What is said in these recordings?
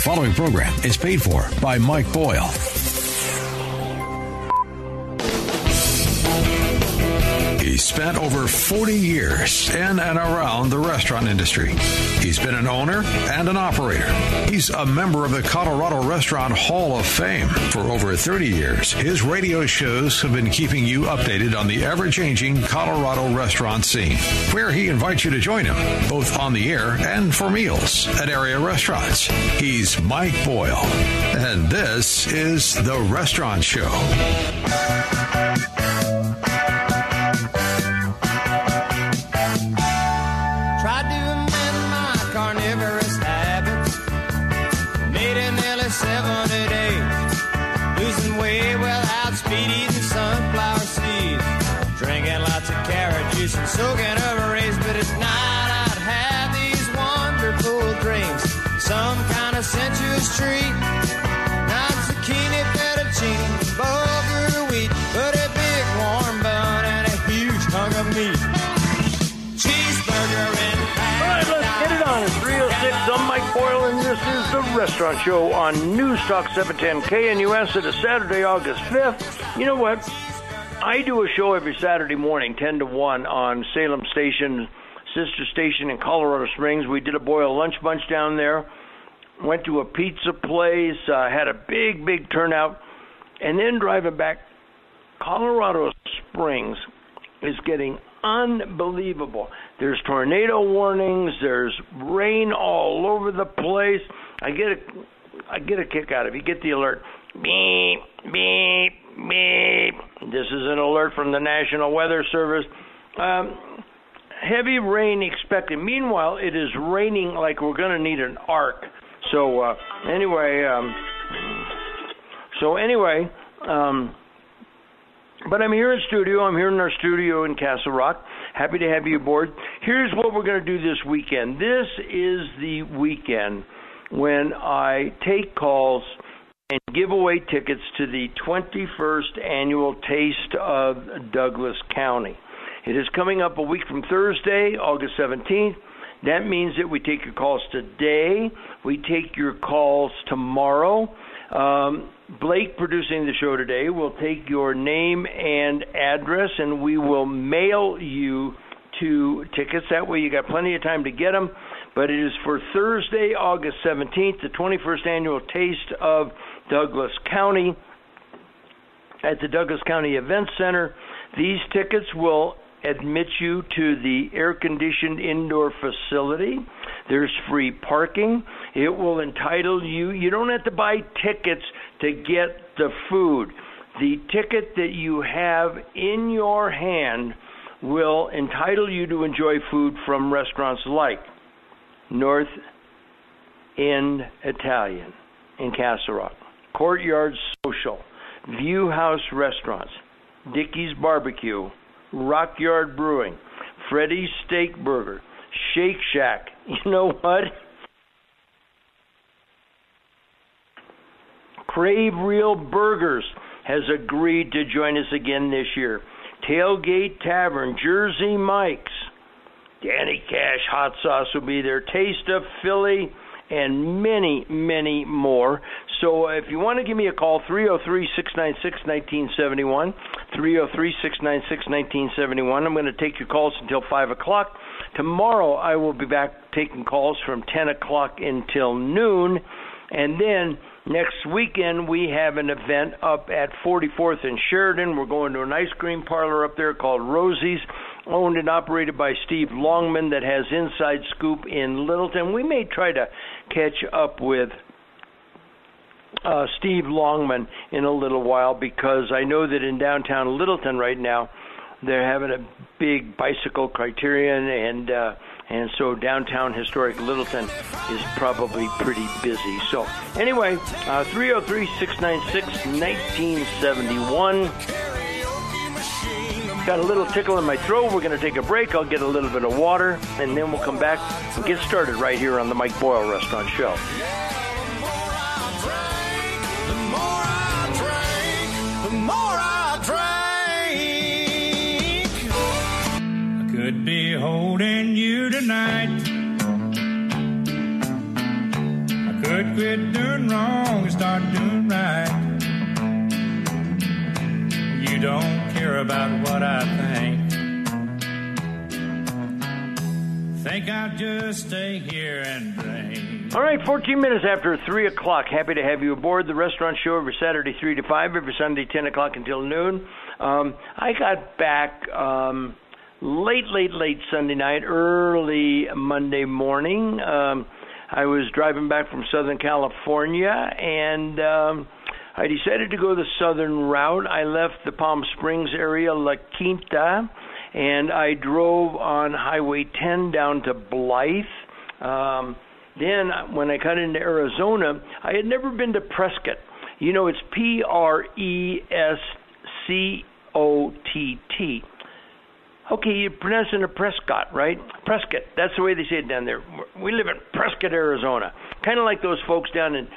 The following program is paid for by Mike Boyle. Spent over 40 years in and around the restaurant industry. He's been an owner and an operator. He's a member of the Colorado Restaurant Hall of Fame. For over 30 years, his radio shows have been keeping you updated on the ever changing Colorado restaurant scene, where he invites you to join him, both on the air and for meals at area restaurants. He's Mike Boyle, and this is The Restaurant Show. Restaurant Show on News Talk 710 KNUS. It is Saturday, August 5th. You know what? I do a show every Saturday morning, 10 to 1, on Salem Station, sister station in Colorado Springs. We did a Boyle lunch bunch down there. Went to a pizza place, uh, had a big, big turnout. And then driving back, Colorado Springs is getting unbelievable. There's tornado warnings, there's rain all over the place. I get a I get a kick out of it. You get the alert. Beep, beep, beep. This is an alert from the National Weather Service. Um, heavy rain expected. Meanwhile, it is raining like we're going to need an ark. So uh, anyway, um, so anyway, um, but I'm here in studio. I'm here in our studio in Castle Rock. Happy to have you aboard. Here's what we're going to do this weekend. This is the weekend when I take calls and give away tickets to the 21st annual Taste of Douglas County. It is coming up a week from Thursday, August 17th. That means that we take your calls today. We take your calls tomorrow. Um, Blake, producing the show today, will take your name and address, and we will mail you two tickets. That way, you got plenty of time to get them. But it is for Thursday, August 17th, the 21st annual Taste of Douglas County at the Douglas County Event Center. These tickets will admit you to the air conditioned indoor facility. There's free parking. It will entitle you, you don't have to buy tickets to get the food. The ticket that you have in your hand will entitle you to enjoy food from restaurants like North End Italian in Castle Rock, Courtyard Social, View House Restaurants, Dickey's Barbecue, Rockyard Brewing, Freddy's Steak Burger, Shake Shack. You know what? Crave Real Burgers has agreed to join us again this year. Tailgate Tavern, Jersey Mike's, Danny Cash Hot Sauce will be there. Taste of Philly, and many, many more. So uh, if you want to give me a call, 303 696 1971. 303 696 1971. I'm going to take your calls until 5 o'clock. Tomorrow I will be back taking calls from 10 o'clock until noon. And then next weekend we have an event up at 44th and Sheridan. We're going to an ice cream parlor up there called Rosie's, owned and operated by Steve Longman, that has inside scoop in Littleton. We may try to catch up with uh, Steve Longman in a little while because I know that in downtown Littleton right now they're having a big bicycle criterium and uh, and so downtown historic Littleton is probably pretty busy. So, anyway, uh, 303 696 1971. Got a little tickle in my throat. We're going to take a break. I'll get a little bit of water, and then we'll come back and get started right here on the Mike Boyle Restaurant Show. I could be holding you tonight. I could quit doing wrong and start doing right. You don't care about what I think. Think I'll just stay here and drink. All right, 14 minutes after 3 o'clock. Happy to have you aboard the restaurant show every Saturday, 3 to 5, every Sunday, 10 o'clock until noon. Um, I got back. Um, late, late, late Sunday night, early Monday morning. Um, I was driving back from Southern California, and um, I decided to go the southern route. I left the Palm Springs area, La Quinta, and I drove on Highway 10 down to Blythe. Um, then, when I cut into Arizona, I had never been to Prescott. You know, it's P R E S C O T T. Okay, you're pronouncing it Prescott, right? Prescott. That's the way they say it down there. We live in Prescott, Arizona. Kind of like those folks down in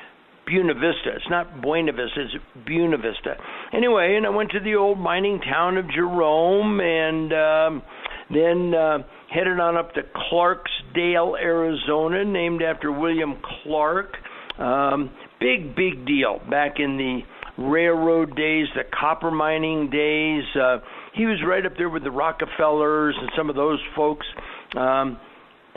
Buena Vista. It's not Buena Vista, it's Buena Vista. Anyway, and I went to the old mining town of Jerome and um, then uh, headed on up to Clarksdale, Arizona, named after William Clark. Um, big, big deal back in the railroad days, the copper mining days. Uh, he was right up there with the Rockefellers and some of those folks. Um,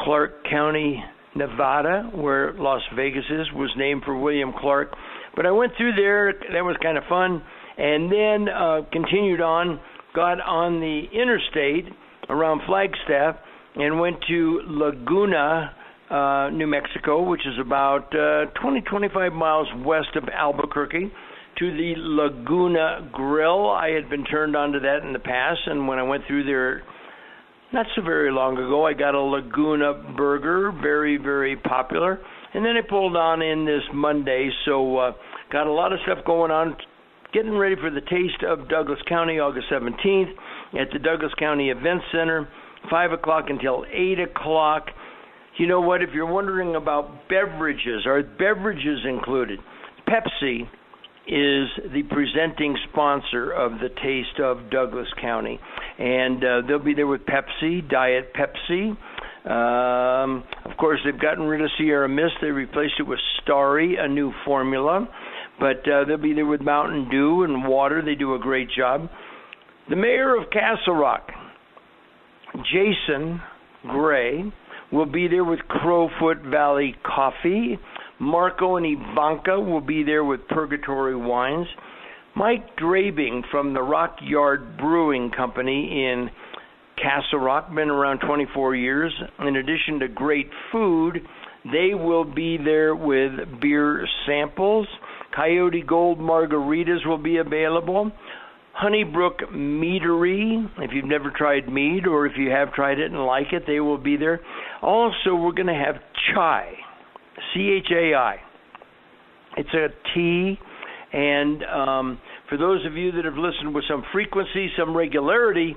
Clark County, Nevada, where Las Vegas is, was named for William Clark. But I went through there. That was kind of fun. And then uh, continued on, got on the interstate around Flagstaff, and went to Laguna, uh, New Mexico, which is about uh, 20, 25 miles west of Albuquerque to the Laguna Grill. I had been turned on to that in the past, and when I went through there not so very long ago, I got a Laguna burger, very, very popular. And then I pulled on in this Monday, so uh, got a lot of stuff going on. Getting ready for the Taste of Douglas County, August 17th, at the Douglas County Event Center, 5 o'clock until 8 o'clock. You know what? If you're wondering about beverages, are beverages included? Pepsi is the presenting sponsor of the Taste of Douglas County, and uh, they'll be there with Pepsi, Diet Pepsi. Um, of course, they've gotten rid of Sierra Mist. They replaced it with Starry, a new formula. But uh, they'll be there with Mountain Dew and water. They do a great job. The mayor of Castle Rock, Jason Gray, will be there with Crowfoot Valley Coffee. Marco and Ivanka will be there with Purgatory Wines. Mike Drabing from the Rock Yard Brewing Company in Castle Rock, been around 24 years. In addition to great food, they will be there with beer samples. Coyote Gold margaritas will be available. Honeybrook Meadery, if you've never tried mead or if you have tried it and like it, they will be there. Also, we're going to have chai C H A I. It's a tea, and um, for those of you that have listened with some frequency, some regularity,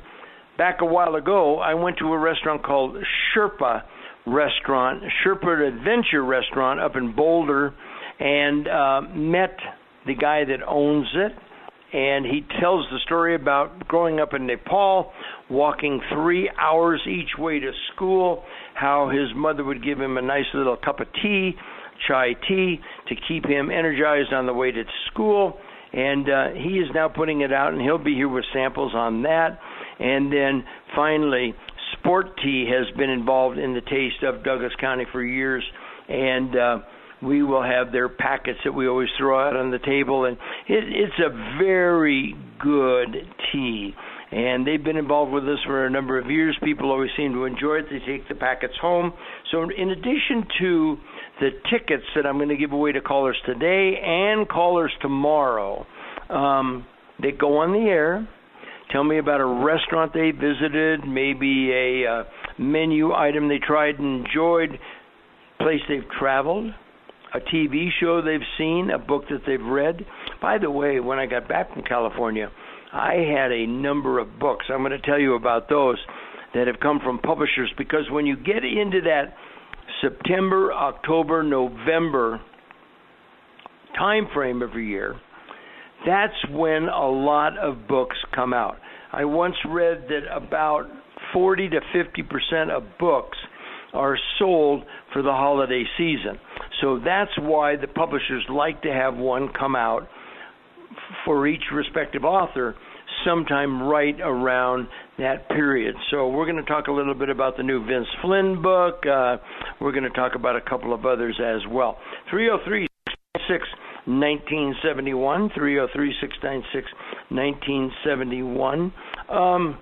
back a while ago, I went to a restaurant called Sherpa Restaurant, Sherpa Adventure Restaurant up in Boulder, and uh, met the guy that owns it. And he tells the story about growing up in Nepal, walking three hours each way to school, how his mother would give him a nice little cup of tea, chai tea, to keep him energized on the way to school. And uh, he is now putting it out, and he'll be here with samples on that. And then finally, Sport Tea has been involved in the taste of Douglas County for years, and uh, we will have their packets that we always throw out on the table, and it, it's a very good tea and they've been involved with us for a number of years. People always seem to enjoy it. They take the packets home. So, in addition to the tickets that I'm going to give away to callers today and callers tomorrow, um, they go on the air. Tell me about a restaurant they visited, maybe a uh, menu item they tried and enjoyed, place they've traveled, a TV show they've seen, a book that they've read. By the way, when I got back from California, I had a number of books. I'm going to tell you about those that have come from publishers because when you get into that September, October, November time frame every year, that's when a lot of books come out. I once read that about 40 to 50 percent of books are sold for the holiday season. So that's why the publishers like to have one come out for each respective author sometime right around that period. So we're going to talk a little bit about the new Vince Flynn book. Uh, we're going to talk about a couple of others as well. 303 1971, 303 696 1971. Um,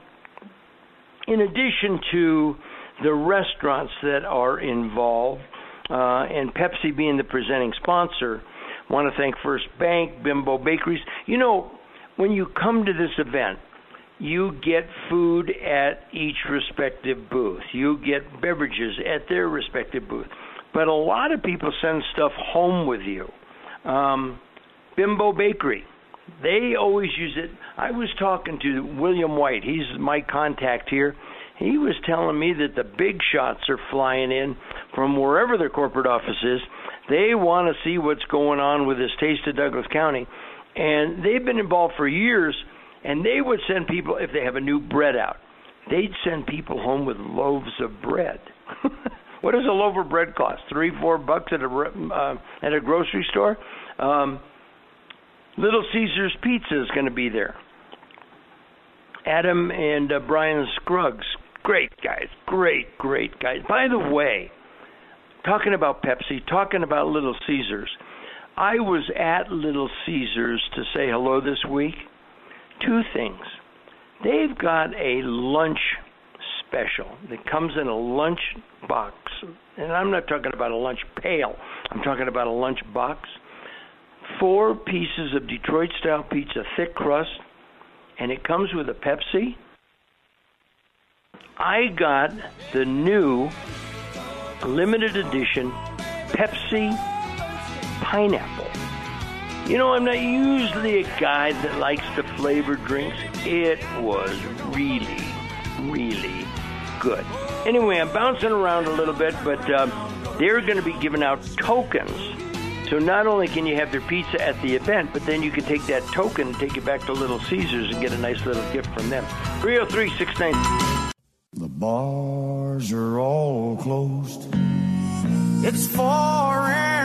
in addition to the restaurants that are involved, uh, and Pepsi being the presenting sponsor, want to thank First Bank, Bimbo Bakeries. You know, when you come to this event, you get food at each respective booth. You get beverages at their respective booth. But a lot of people send stuff home with you. Um, Bimbo Bakery, they always use it. I was talking to William White. He's my contact here. He was telling me that the big shots are flying in from wherever their corporate office is. They want to see what's going on with this Taste of Douglas County. And they've been involved for years, and they would send people, if they have a new bread out, they'd send people home with loaves of bread. what does a loaf of bread cost? Three, four bucks at a uh, at a grocery store. Um, Little Caesars Pizza is going to be there. Adam and uh, Brian Scruggs, great guys, great, great guys. By the way, talking about Pepsi, talking about Little Caesars, I was at Little Caesars to say hello this week. Two things. They've got a lunch special that comes in a lunch box. And I'm not talking about a lunch pail, I'm talking about a lunch box. Four pieces of Detroit style pizza, thick crust, and it comes with a Pepsi. I got the new limited edition Pepsi pineapple. You know, I'm not usually a guy that likes the flavored drinks. It was really, really good. Anyway, I'm bouncing around a little bit, but uh, they're going to be giving out tokens. So not only can you have their pizza at the event, but then you can take that token and take it back to Little Caesars and get a nice little gift from them. 303 690. The bars are all closed. It's four in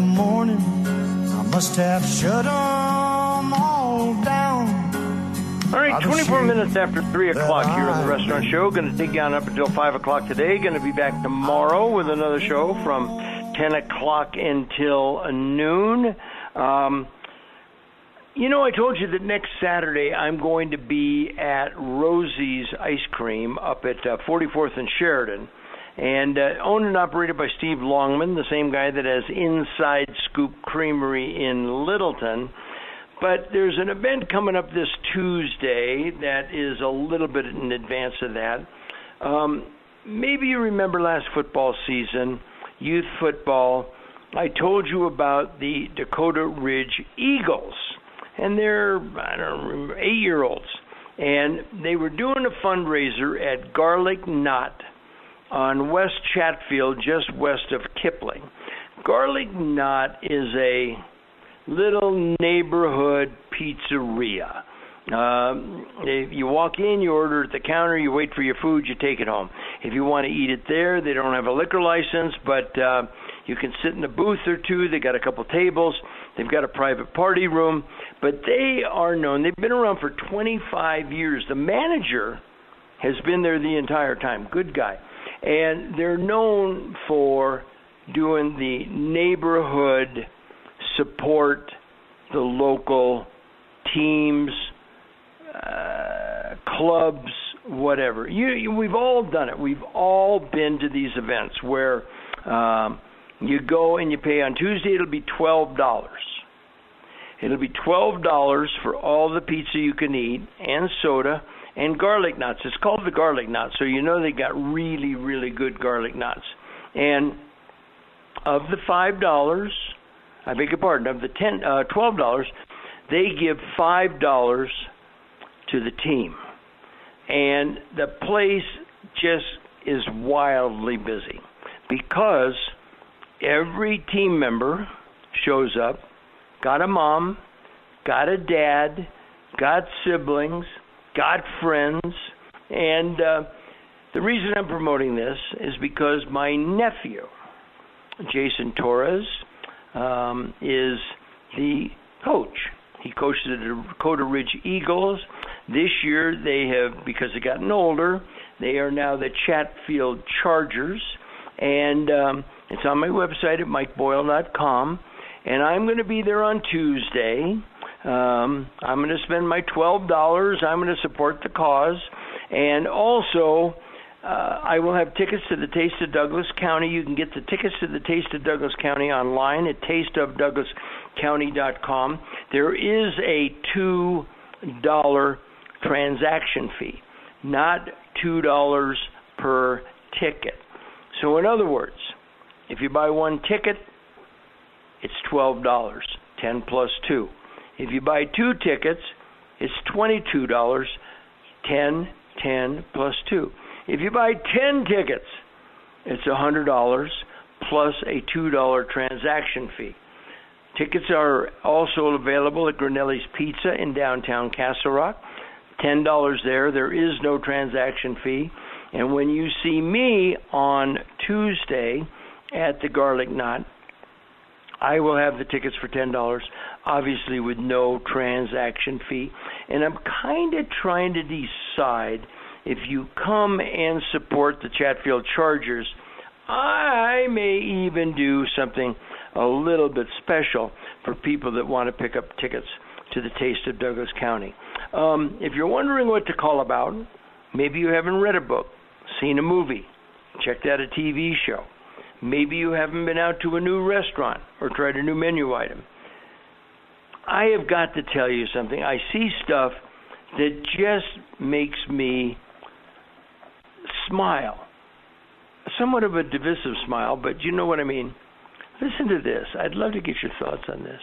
the morning. I must have shut them all down. All right, 24 minutes after 3 o'clock here on the Restaurant Show. Going to take you on up until 5 o'clock today. Going to be back tomorrow with another show from 10 o'clock until noon. Um, you know, I told you that next Saturday I'm going to be at Rosie's Ice Cream up at uh, 44th and Sheridan and uh, owned and operated by Steve Longman, the same guy that has Inside Scoop Creamery in Littleton. But there's an event coming up this Tuesday that is a little bit in advance of that. Um, maybe you remember last football season, youth football. I told you about the Dakota Ridge Eagles, and they're I don't remember eight year olds, and they were doing a fundraiser at Garlic Knot on West Chatfield, just west of Kipling. Garlic Knot is a little neighborhood pizzeria. Um, if you walk in, you order at the counter, you wait for your food, you take it home. If you want to eat it there, they don't have a liquor license, but uh, you can sit in a booth or two. They got a couple tables. They've got a private party room, but they are known. They've been around for 25 years. The manager has been there the entire time. Good guy and they're known for doing the neighborhood support, the local teams, uh, clubs, whatever. You, you, we've all done it. We've all been to these events where um, you go and you pay on Tuesday. It'll be twelve dollars, It'll be twelve dollars for all the pizza you can eat and soda and garlic knots. It's called the garlic knot, so you know they got really, really good garlic knots. And of the five dollars, I beg your pardon, of the ten, uh, twelve dollars, they give five dollars to the team, and the place just is wildly busy because every team member shows up, got a mom, got a dad, got siblings, got friends, and uh, the reason I'm promoting this is because my nephew, Jason Torres, um, is the coach. He coached the Dakota Ridge Eagles. This year, they have, because they've gotten older, they are now the Chatfield Chargers. And um, it's on my website at mikeboyle.com. And I'm going to be there on Tuesday. Um, I'm going to spend my $12. I'm going to support the cause. And also, uh, I will have tickets to the Taste of Douglas County. You can get the tickets to the Taste of Douglas County online at tasteofdouglascounty.com. There is a $2 transaction fee, not $2 per ticket. So, in other words, if you buy one ticket, it's $12, 10 plus 2. If you buy two tickets, it's $22, 10, 10 plus 2. If you buy 10 tickets, it's $100 plus a $2 transaction fee. Tickets are also available at Granelli's Pizza in downtown Castle Rock. $10 there. There is no transaction fee. And when you see me on Tuesday at the Garlic Knot, I will have the tickets for $10, obviously with no transaction fee. And I'm kind of trying to decide if you come and support the Chatfield Chargers, I may even do something a little bit special for people that want to pick up tickets to the Taste of Douglas County. Um, if you're wondering what to call about, maybe you haven't read a book, seen a movie, checked out a TV show. Maybe you haven't been out to a new restaurant or tried a new menu item. I have got to tell you something. I see stuff that just makes me smile. Somewhat of a divisive smile, but you know what I mean. Listen to this. I'd love to get your thoughts on this.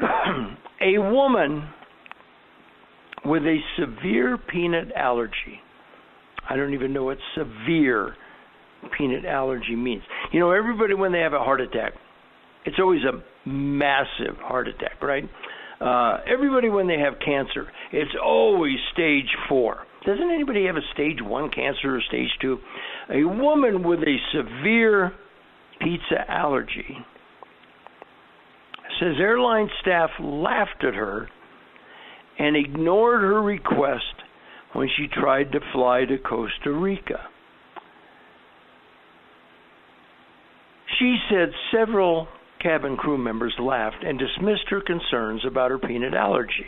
a woman with a severe peanut allergy. I don't even know what severe peanut allergy means. You know, everybody when they have a heart attack, it's always a massive heart attack, right? Uh, everybody when they have cancer, it's always stage four. Doesn't anybody have a stage one cancer or stage two? A woman with a severe pizza allergy says airline staff laughed at her and ignored her request when she tried to fly to Costa Rica. She said several cabin crew members laughed and dismissed her concerns about her peanut allergy.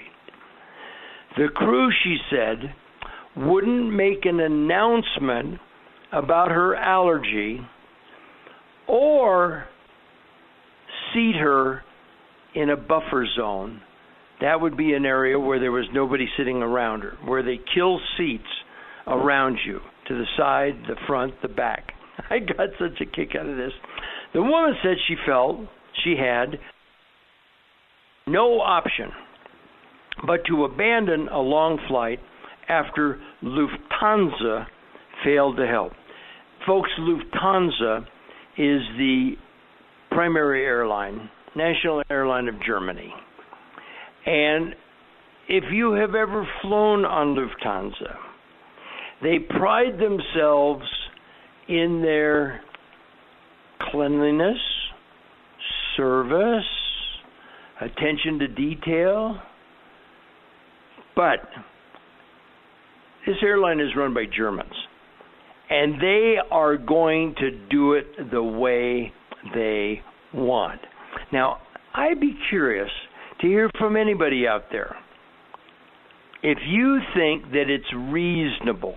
The crew, she said, wouldn't make an announcement about her allergy or seat her in a buffer zone. That would be an area where there was nobody sitting around her, where they kill seats around you to the side, the front, the back. I got such a kick out of this. The woman said she felt she had no option but to abandon a long flight after Lufthansa failed to help. Folks, Lufthansa is the primary airline, national airline of Germany. And if you have ever flown on Lufthansa, they pride themselves in their cleanliness, service, attention to detail. But this airline is run by Germans, and they are going to do it the way they want. Now, I'd be curious to hear from anybody out there if you think that it's reasonable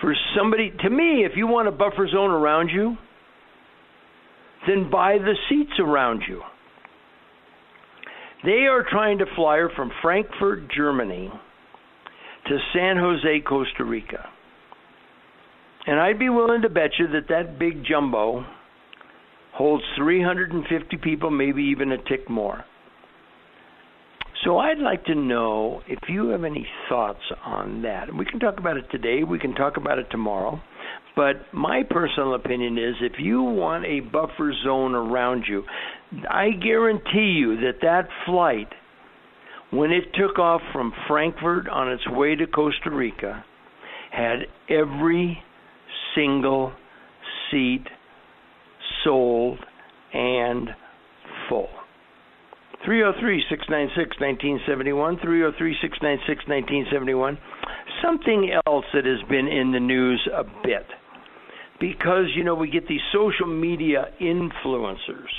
for somebody, to me, if you want a buffer zone around you, then buy the seats around you. They are trying to fly her from Frankfurt, Germany to San Jose, Costa Rica. And I'd be willing to bet you that that big jumbo holds 350 people, maybe even a tick more. So I'd like to know if you have any thoughts on that. We can talk about it today, we can talk about it tomorrow. But my personal opinion is if you want a buffer zone around you, I guarantee you that that flight, when it took off from Frankfurt on its way to Costa Rica, had every single seat sold and full. 303 696 1971, 303 696 1971. Something else that has been in the news a bit. Because, you know, we get these social media influencers.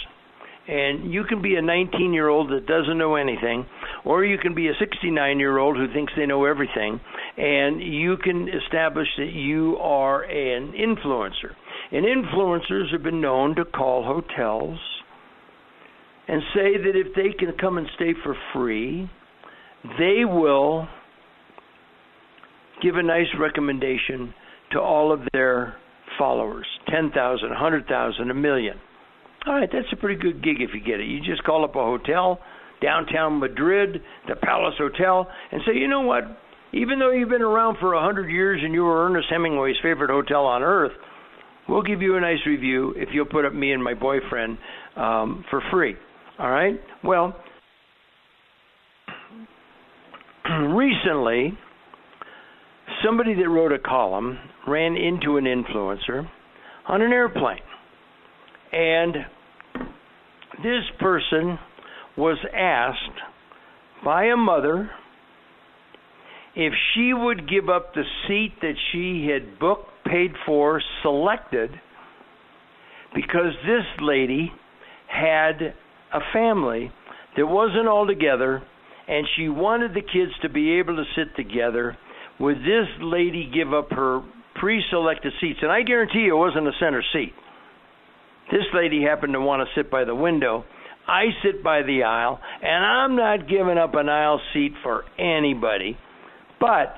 And you can be a 19 year old that doesn't know anything, or you can be a 69 year old who thinks they know everything, and you can establish that you are an influencer. And influencers have been known to call hotels and say that if they can come and stay for free, they will give a nice recommendation to all of their followers 10,000, 100,000, a million. All right, that's a pretty good gig if you get it. You just call up a hotel, downtown Madrid, the Palace Hotel, and say, you know what? Even though you've been around for a hundred years and you were Ernest Hemingway's favorite hotel on earth, we'll give you a nice review if you'll put up me and my boyfriend um, for free. All right? Well, recently, somebody that wrote a column ran into an influencer on an airplane. And this person was asked by a mother if she would give up the seat that she had booked, paid for, selected, because this lady had a family that wasn't all together, and she wanted the kids to be able to sit together. Would this lady give up her pre selected seats? And I guarantee you it wasn't a center seat. This lady happened to want to sit by the window. I sit by the aisle, and I'm not giving up an aisle seat for anybody. But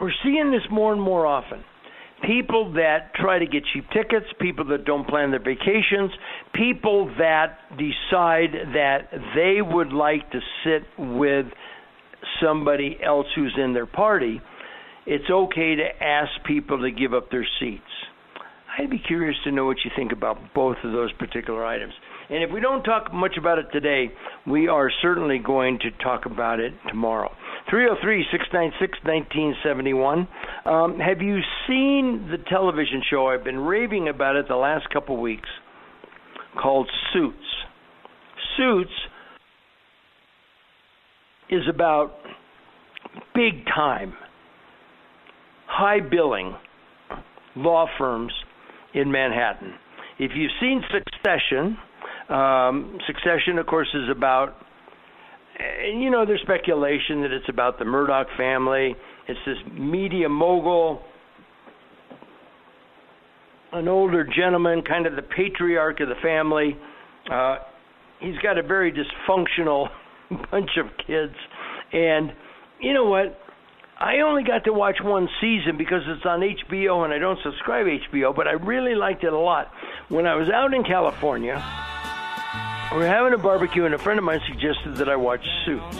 we're seeing this more and more often. People that try to get cheap tickets, people that don't plan their vacations, people that decide that they would like to sit with somebody else who's in their party, it's okay to ask people to give up their seats. I'd be curious to know what you think about both of those particular items. And if we don't talk much about it today, we are certainly going to talk about it tomorrow. 303 696 1971. Um, have you seen the television show? I've been raving about it the last couple weeks called Suits. Suits is about big time, high billing law firms in Manhattan. If you've seen Succession, um, Succession, of course, is about, you know, there's speculation that it's about the Murdoch family. It's this media mogul, an older gentleman, kind of the patriarch of the family. Uh, he's got a very dysfunctional bunch of kids. And you know what? I only got to watch one season because it's on HBO and I don't subscribe HBO, but I really liked it a lot. When I was out in California, were having a barbecue and a friend of mine suggested that I watch Suits.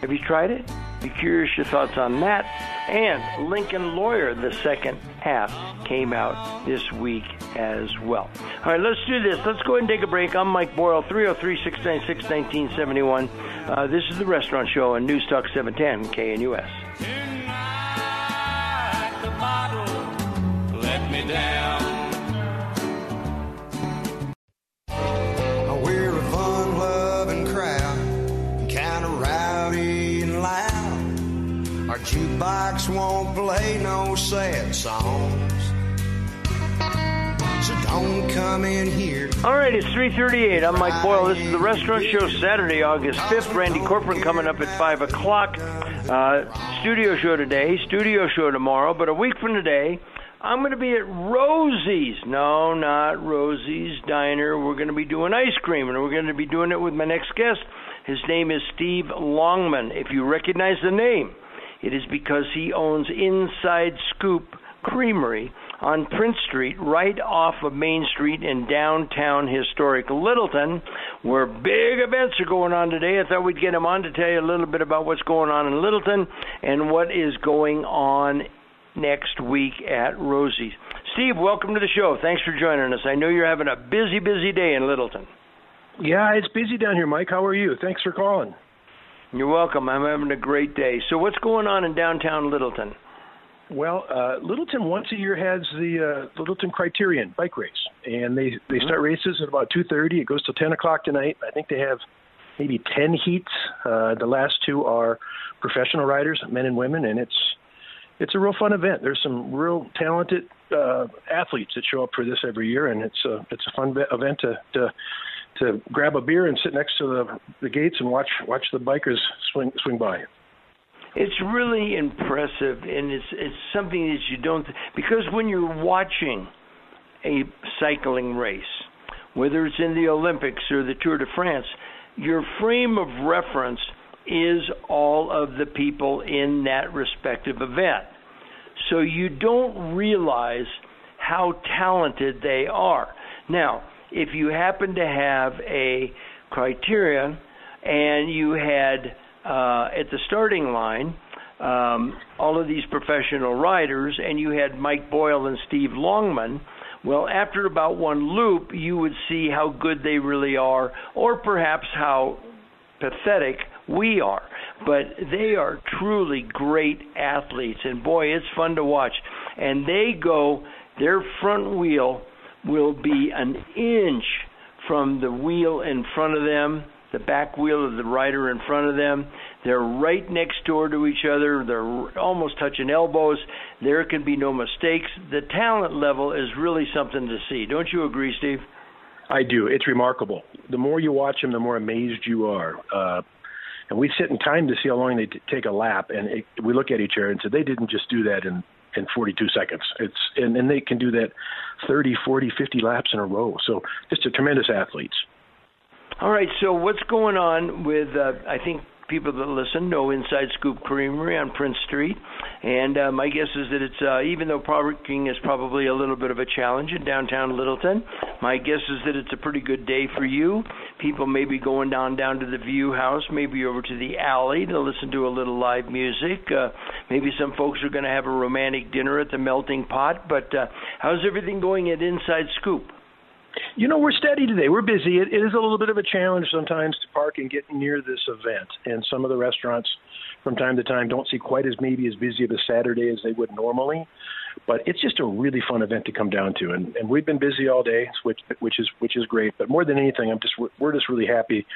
Have you tried it? Be curious your thoughts on that. And Lincoln Lawyer, the second half, came out this week as well. All right, let's do this. Let's go ahead and take a break. I'm Mike Boyle, 303 696 1971. Uh, this is the Restaurant Show on News Talk 710 KNUS. Tonight, the bottle let me down. Jukebox won't play no sad songs. So don't come in here. All right, it's 3:38. I'm Mike Boyle. This is the Restaurant Show, Saturday, August 5th. Randy Corcoran coming up at five o'clock. Uh, studio show today, studio show tomorrow. But a week from today, I'm going to be at Rosie's. No, not Rosie's Diner. We're going to be doing ice cream, and we're going to be doing it with my next guest. His name is Steve Longman. If you recognize the name, it is because he owns Inside Scoop Creamery on Prince Street, right off of Main Street in downtown historic Littleton, where big events are going on today. I thought we'd get him on to tell you a little bit about what's going on in Littleton and what is going on next week at Rosie's. Steve, welcome to the show. Thanks for joining us. I know you're having a busy, busy day in Littleton. Yeah, it's busy down here, Mike. How are you? Thanks for calling. You're welcome. I'm having a great day. So, what's going on in downtown Littleton? Well, uh, Littleton once a year has the uh, Littleton Criterium bike race, and they they start mm-hmm. races at about two thirty. It goes till ten o'clock tonight. I think they have maybe ten heats. Uh, the last two are professional riders, men and women, and it's it's a real fun event. There's some real talented uh, athletes that show up for this every year, and it's a it's a fun event to to to grab a beer and sit next to the the gates and watch watch the bikers swing swing by. It's really impressive, and it's it's something that you don't because when you're watching a cycling race, whether it's in the Olympics or the Tour de France, your frame of reference is all of the people in that respective event. So you don't realize how talented they are. Now, if you happen to have a criterium and you had uh, at the starting line um, all of these professional riders, and you had Mike Boyle and Steve Longman. Well, after about one loop, you would see how good they really are, or perhaps how pathetic we are. But they are truly great athletes, and boy, it's fun to watch. And they go, their front wheel will be an inch from the wheel in front of them, the back wheel of the rider in front of them. They're right next door to each other. They're almost touching elbows. There can be no mistakes. The talent level is really something to see. Don't you agree, Steve? I do. It's remarkable. The more you watch them, the more amazed you are. Uh, and we sit in time to see how long they t- take a lap, and it, we look at each other and say they didn't just do that in in 42 seconds. It's and, and they can do that 30, 40, 50 laps in a row. So just a tremendous athletes. All right. So what's going on with? Uh, I think people that listen know Inside Scoop Creamery on Prince Street. And uh, my guess is that it's, uh, even though parking is probably a little bit of a challenge in downtown Littleton, my guess is that it's a pretty good day for you. People may be going down down to the View House, maybe over to the alley to listen to a little live music. Uh, maybe some folks are going to have a romantic dinner at the Melting Pot. But uh, how's everything going at Inside Scoop? You know, we're steady today. We're busy. It, it is a little bit of a challenge sometimes to park and get near this event. And some of the restaurants, from time to time, don't see quite as maybe as busy of a Saturday as they would normally. But it's just a really fun event to come down to, and, and we've been busy all day, which which is which is great. But more than anything, I'm just we're just really happy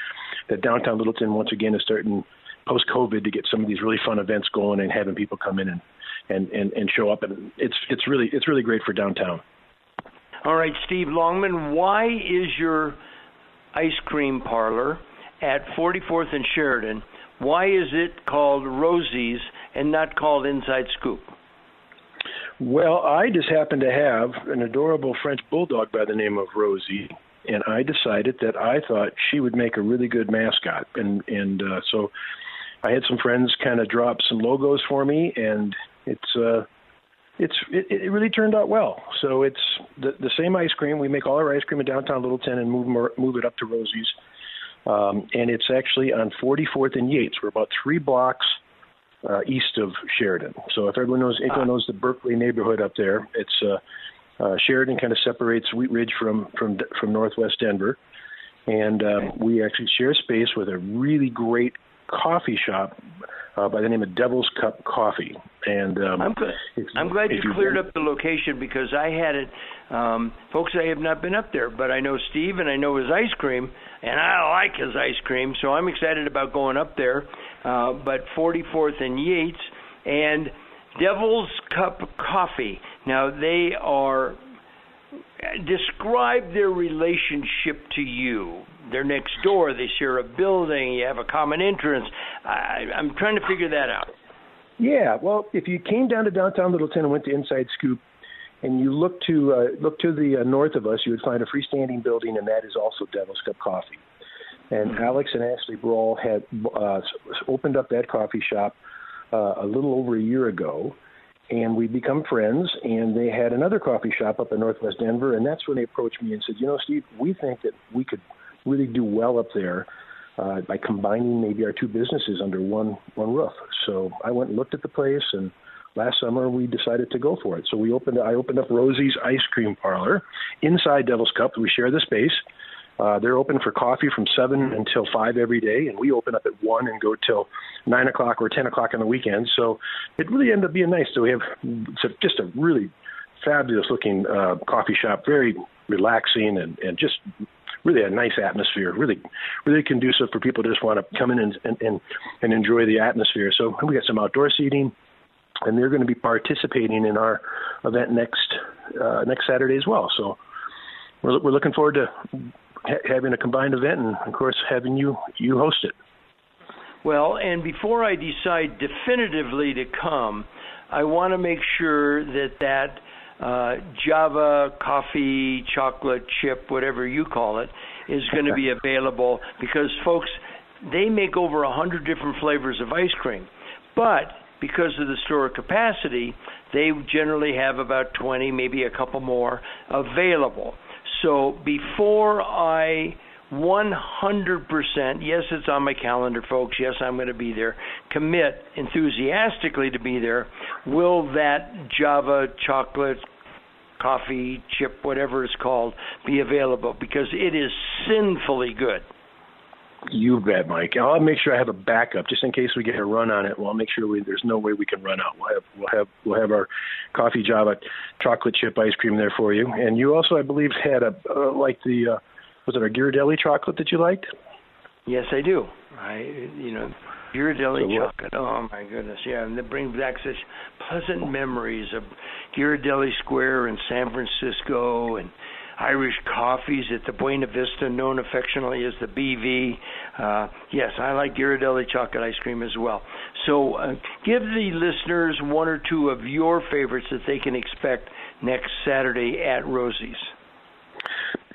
that downtown Littleton once again is starting post COVID to get some of these really fun events going and having people come in and and and, and show up, and it's it's really it's really great for downtown. All right, Steve Longman, why is your ice cream parlor at 44th and Sheridan? Why is it called Rosie's and not called Inside Scoop? Well, I just happen to have an adorable French bulldog by the name of Rosie, and I decided that I thought she would make a really good mascot, and and uh, so I had some friends kind of drop some logos for me, and it's uh, it's it, it really turned out well. So it's the the same ice cream. We make all our ice cream in downtown Littleton and move move it up to Rosie's. Um, and it's actually on 44th and Yates. We're about three blocks uh, east of Sheridan. So if everyone knows, everyone knows the Berkeley neighborhood up there, it's uh, uh, Sheridan kind of separates Wheat Ridge from from from Northwest Denver, and um, we actually share space with a really great coffee shop uh, by the name of Devil's Cup Coffee. And um, I'm, glad, I'm glad you, you cleared up the location because I had it. Um, folks, I have not been up there, but I know Steve and I know his ice cream, and I like his ice cream, so I'm excited about going up there. Uh, but 44th and Yates and Devil's Cup Coffee. Now they are describe their relationship to you. They're next door. They share a building. You have a common entrance. I, I'm trying to figure that out. Yeah, well, if you came down to downtown Littleton and went to Inside Scoop, and you look to uh, look to the uh, north of us, you would find a freestanding building, and that is also Devil's Cup Coffee. And mm-hmm. Alex and Ashley Brawl had uh, opened up that coffee shop uh, a little over a year ago, and we become friends. And they had another coffee shop up in Northwest Denver, and that's when they approached me and said, "You know, Steve, we think that we could really do well up there." Uh, by combining maybe our two businesses under one one roof. So I went and looked at the place, and last summer we decided to go for it. So we opened I opened up Rosie's Ice Cream Parlor inside Devil's Cup. We share the space. Uh, they're open for coffee from seven until five every day, and we open up at one and go till nine o'clock or ten o'clock on the weekends. So it really ended up being nice. So we have it's a, just a really fabulous looking uh, coffee shop, very relaxing and, and just really a nice atmosphere, really really conducive for people to just want to come in and and, and, and enjoy the atmosphere. So we got some outdoor seating and they're going to be participating in our event next uh, next Saturday as well. So we're, we're looking forward to ha- having a combined event, and of course having you you host it. Well, and before I decide definitively to come, I want to make sure that that uh, Java coffee, chocolate chip, whatever you call it, is going to be available because folks, they make over a hundred different flavors of ice cream, but because of the store capacity, they generally have about 20, maybe a couple more available. So before I 100%, yes, it's on my calendar, folks. Yes, I'm going to be there. Commit enthusiastically to be there. Will that Java chocolate coffee chip, whatever it's called, be available? Because it is sinfully good. You bet, Mike. I'll make sure I have a backup just in case we get a run on it. Well, I'll make sure we, there's no way we can run out. We'll have we'll have we'll have our coffee Java chocolate chip ice cream there for you. And you also, I believe, had a uh, like the uh, was it a Ghirardelli chocolate that you liked? Yes, I do. I you know Ghirardelli so chocolate. Oh my goodness, yeah, and it brings back such pleasant memories of Ghirardelli Square in San Francisco and Irish coffees at the Buena Vista, known affectionately as the BV. Uh, yes, I like Ghirardelli chocolate ice cream as well. So uh, give the listeners one or two of your favorites that they can expect next Saturday at Rosie's.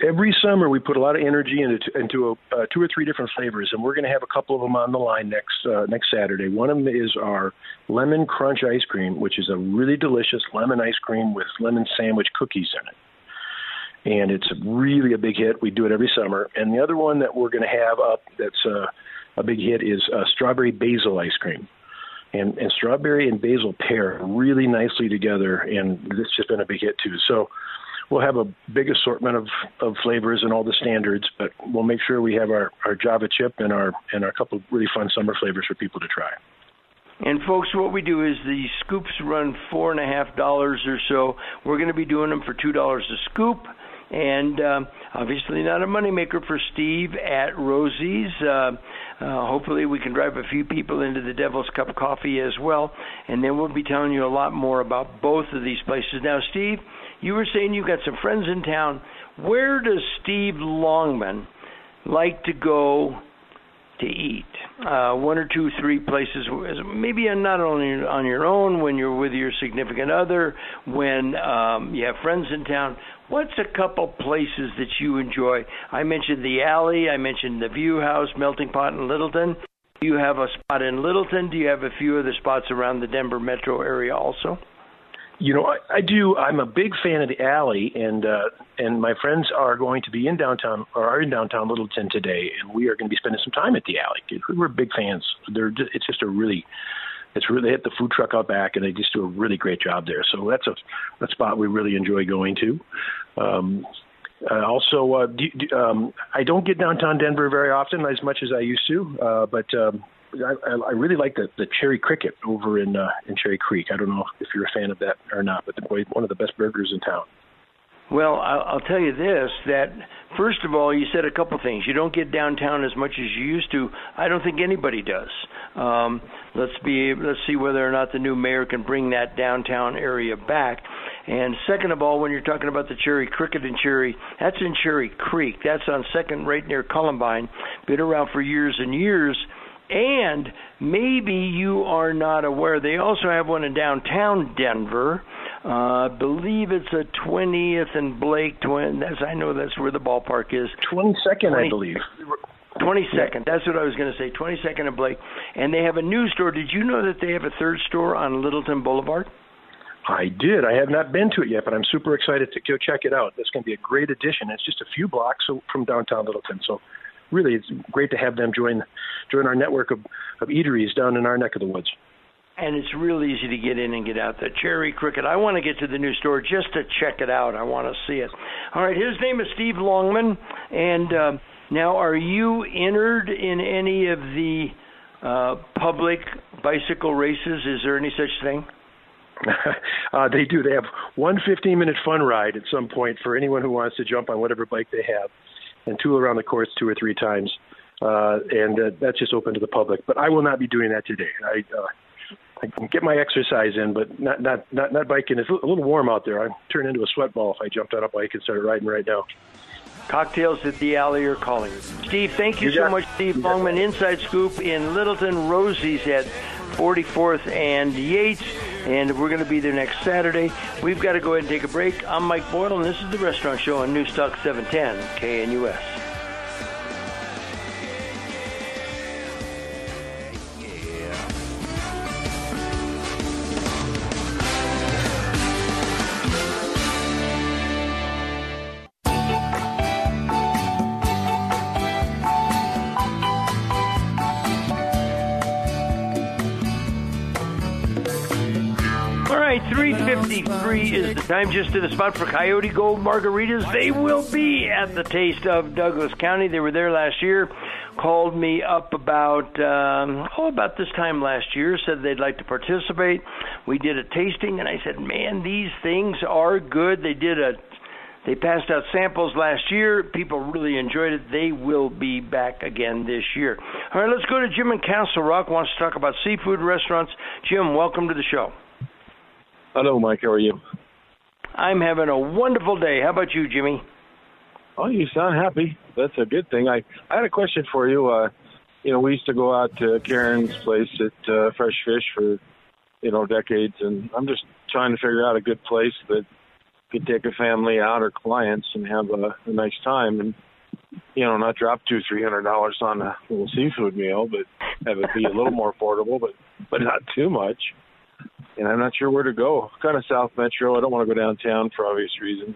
Every summer, we put a lot of energy into into a, uh, two or three different flavors, and we're going to have a couple of them on the line next uh, next Saturday. One of them is our lemon crunch ice cream, which is a really delicious lemon ice cream with lemon sandwich cookies in it and it's really a big hit. We do it every summer. And the other one that we're going to have up that's uh, a big hit is uh, strawberry basil ice cream. And, and strawberry and basil pair really nicely together, and it's just been a big hit too. So we'll have a big assortment of, of flavors and all the standards, but we'll make sure we have our, our Java chip and our and our couple of really fun summer flavors for people to try. And folks, what we do is the scoops run four and a half dollars or so. We're going to be doing them for two dollars a scoop and um, obviously not a moneymaker for Steve at Rosie's. Uh, uh, hopefully, we can drive a few people into the Devil's Cup Coffee as well, and then we'll be telling you a lot more about both of these places. Now, Steve, you were saying you've got some friends in town. Where does Steve Longman like to go to eat? Uh, one or two, three places, maybe not only on your own, when you're with your significant other, when um, you have friends in town. What's a couple places that you enjoy? I mentioned the alley. I mentioned the View House, Melting Pot, in Littleton. Do you have a spot in Littleton? Do you have a few other spots around the Denver metro area also? You know, I, I do. I'm a big fan of the alley, and uh, and my friends are going to be in downtown or are in downtown Littleton today, and we are going to be spending some time at the alley. We're big fans. They're just, it's just a really it's really they hit the food truck out back, and they just do a really great job there. So that's a, a spot we really enjoy going to. Um, uh, also, uh, do, do, um, I don't get downtown Denver very often, as much as I used to, uh, but um, I, I really like the, the Cherry Cricket over in uh, in Cherry Creek. I don't know if you're a fan of that or not, but the, one of the best burgers in town. Well, I'll tell you this: that first of all, you said a couple things. You don't get downtown as much as you used to. I don't think anybody does. Um, let's be let's see whether or not the new mayor can bring that downtown area back. And second of all, when you're talking about the Cherry Cricket and Cherry, that's in Cherry Creek. That's on Second, right near Columbine. Been around for years and years and maybe you are not aware, they also have one in downtown Denver. Uh, I believe it's a 20th and Blake. Twin. That's I know that's where the ballpark is. 22nd, 20 I believe. 22nd. That's what I was going to say. 22nd and Blake. And they have a new store. Did you know that they have a third store on Littleton Boulevard? I did. I have not been to it yet, but I'm super excited to go check it out. It's going to be a great addition. It's just a few blocks from downtown Littleton, so really it's great to have them join join our network of, of eateries down in our neck of the woods. And it's real easy to get in and get out. The Cherry Cricket. I want to get to the new store just to check it out. I want to see it. All right. His name is Steve Longman, and uh, now are you entered in any of the uh, public bicycle races? Is there any such thing? uh, they do. They have one 15 minute fun ride at some point for anyone who wants to jump on whatever bike they have and tool around the course two or three times. Uh, and uh, that's just open to the public. But I will not be doing that today. I, uh, I can get my exercise in, but not not not not biking. It's a little warm out there. I'd turn into a sweat ball if I jumped on a bike and started riding right now. Cocktails at the Alley are calling. Steve, thank you, you so much, Steve Longman. Inside Scoop in Littleton. Rosie's at 44th and Yates, and we're going to be there next Saturday. We've got to go ahead and take a break. I'm Mike Boyle, and this is the Restaurant Show on Newstalk 710 KNUS. The time. Just to the spot for Coyote Gold margaritas. They will be at the Taste of Douglas County. They were there last year. Called me up about um, oh about this time last year. Said they'd like to participate. We did a tasting, and I said, "Man, these things are good." They did a they passed out samples last year. People really enjoyed it. They will be back again this year. All right, let's go to Jim in Castle Rock. Wants to talk about seafood restaurants. Jim, welcome to the show. Hello, Mike. How are you? I'm having a wonderful day. How about you, Jimmy? Oh, you sound happy. That's a good thing. I I had a question for you. Uh, you know, we used to go out to Karen's place at uh, Fresh Fish for you know decades, and I'm just trying to figure out a good place that could take a family out or clients and have a, a nice time, and you know, not drop two three hundred dollars on a little seafood meal, but have it be a little more affordable, but but not too much and I'm not sure where to go. Kind of South Metro. I don't want to go downtown for obvious reasons.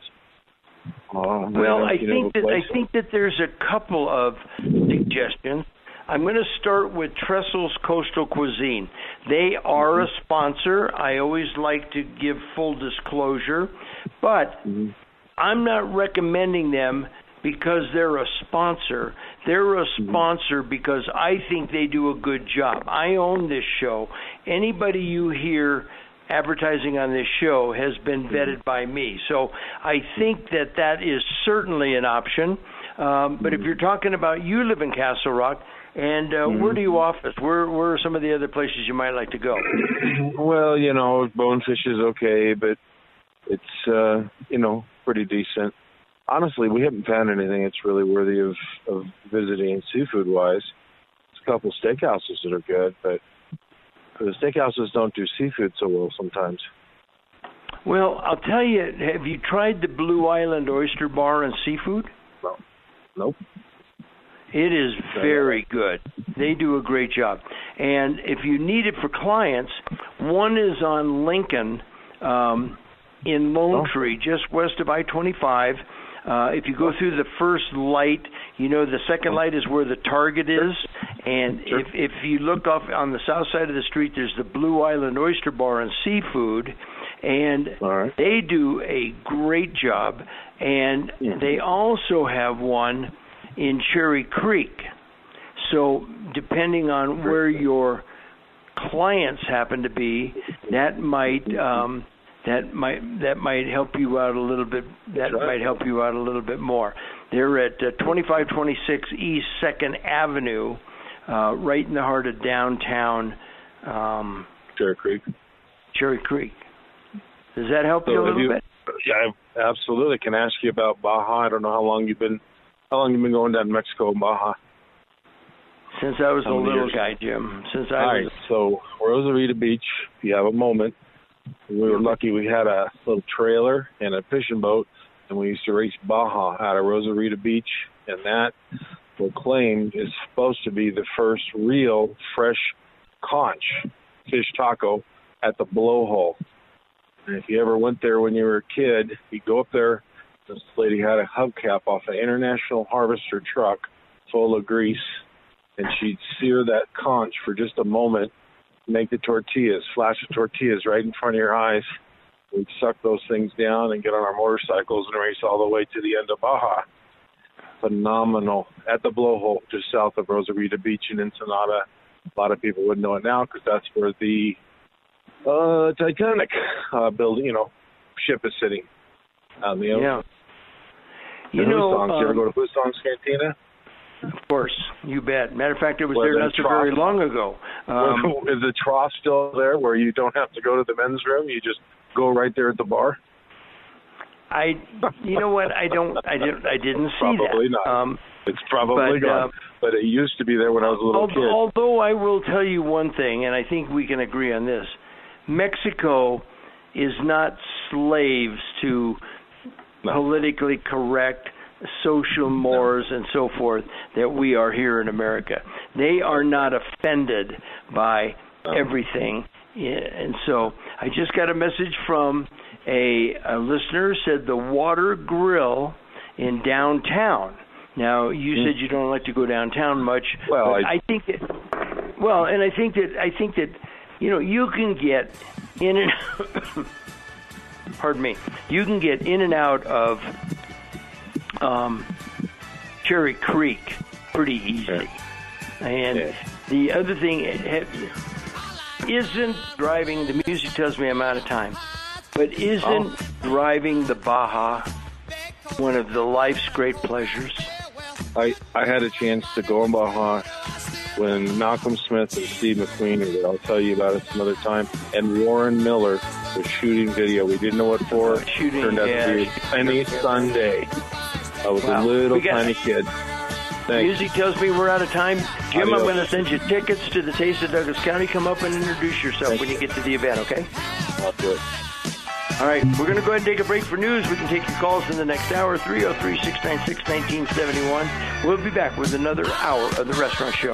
Uh, well, I think that I think that there's a couple of suggestions. I'm going to start with Trestles Coastal Cuisine. They are a sponsor. I always like to give full disclosure, but mm-hmm. I'm not recommending them because they're a sponsor. They're a mm-hmm. sponsor because I think they do a good job. I own this show. Anybody you hear advertising on this show has been mm-hmm. vetted by me. So I think that that is certainly an option. Um, but if mm-hmm. you're talking about you live in Castle Rock, and uh, mm-hmm. where do you office? Where where are some of the other places you might like to go? Well, you know, Bonefish is okay, but it's uh, you know pretty decent honestly, we haven't found anything that's really worthy of, of visiting seafood wise. There's a couple steakhouses that are good, but the steakhouses don't do seafood so well sometimes. Well, I'll tell you, have you tried the Blue Island Oyster Bar and Seafood? No. Nope. It is very good. They do a great job. And if you need it for clients, one is on Lincoln um, in Lone oh. Tree, just west of I 25 uh, if you go through the first light, you know the second light is where the target is, and sure. if if you look off on the south side of the street, there's the Blue Island Oyster Bar and Seafood, and right. they do a great job. And mm-hmm. they also have one in Cherry Creek. So depending on where your clients happen to be, that might um, that might that might help you out a little bit. That right. might help you out a little bit more. They're at uh, 2526 East Second Avenue, uh, right in the heart of downtown. Um, Cherry Creek. Cherry Creek. Does that help so you a little you, bit? Yeah, I absolutely. Can I ask you about Baja? I don't know how long you've been how long you've been going down to Mexico and Baja. Since I was How a little years? guy, Jim. Since I All was right, so Rosarita Beach, if you have a moment, we were lucky we had a little trailer and a fishing boat, and we used to race Baja out of Rosarita Beach, and that proclaimed is supposed to be the first real fresh conch fish taco at the blowhole. And if you ever went there when you were a kid, you'd go up there. This lady had a hubcap off an International Harvester truck full of grease, and she'd sear that conch for just a moment, make the tortillas, flash the tortillas right in front of your eyes. We'd suck those things down and get on our motorcycles and race all the way to the end of Baja. Phenomenal at the blowhole just south of Rosarita Beach in Ensenada. A lot of people wouldn't know it now because that's where the uh, Titanic uh, building, you know, ship is sitting on the yeah. You know, Hussong's. you ever um, go to Hussong's Cantina? Of course, you bet. Matter of fact, it was Where there the not so very long ago. Um, is the trough still there where you don't have to go to the men's room? You just go right there at the bar? I, you know what? I don't. I didn't. I didn't see Probably that. not. Um, It's probably But, gone. uh, but it used to be there when I was a little Al- kid. Although I will tell you one thing, and I think we can agree on this: Mexico is not slaves to politically correct social mores and so forth that we are here in America. They are not offended by everything. And so I just got a message from a, a listener said the Water Grill in downtown. Now you said you don't like to go downtown much. Hmm. Well, I- I think that well, and I think that I think that you know you can get in and pardon me, you can get in and out of um, Cherry Creek pretty easily. And the other thing isn't driving. The music tells me I'm out of time, but isn't Oh. driving the Baja one of the life's great pleasures? I I had a chance to go in Baja when Malcolm Smith and Steve McQueen were there. I'll tell you about it some other time. And Warren Miller was shooting video. We didn't know what for. Shooting, Turned out yeah. to be On Any Sunday. I was Wow. a little tiny kid. Thanks. Music tells me we're out of time. Jim, I'm going to send you tickets to the Taste of Douglas County. Come up and introduce yourself when you get to the event, okay? I'll do it. All right, we're going to go ahead and take a break for news. We can take your calls in the next hour, 303 696 1971. We'll be back with another hour of the restaurant show.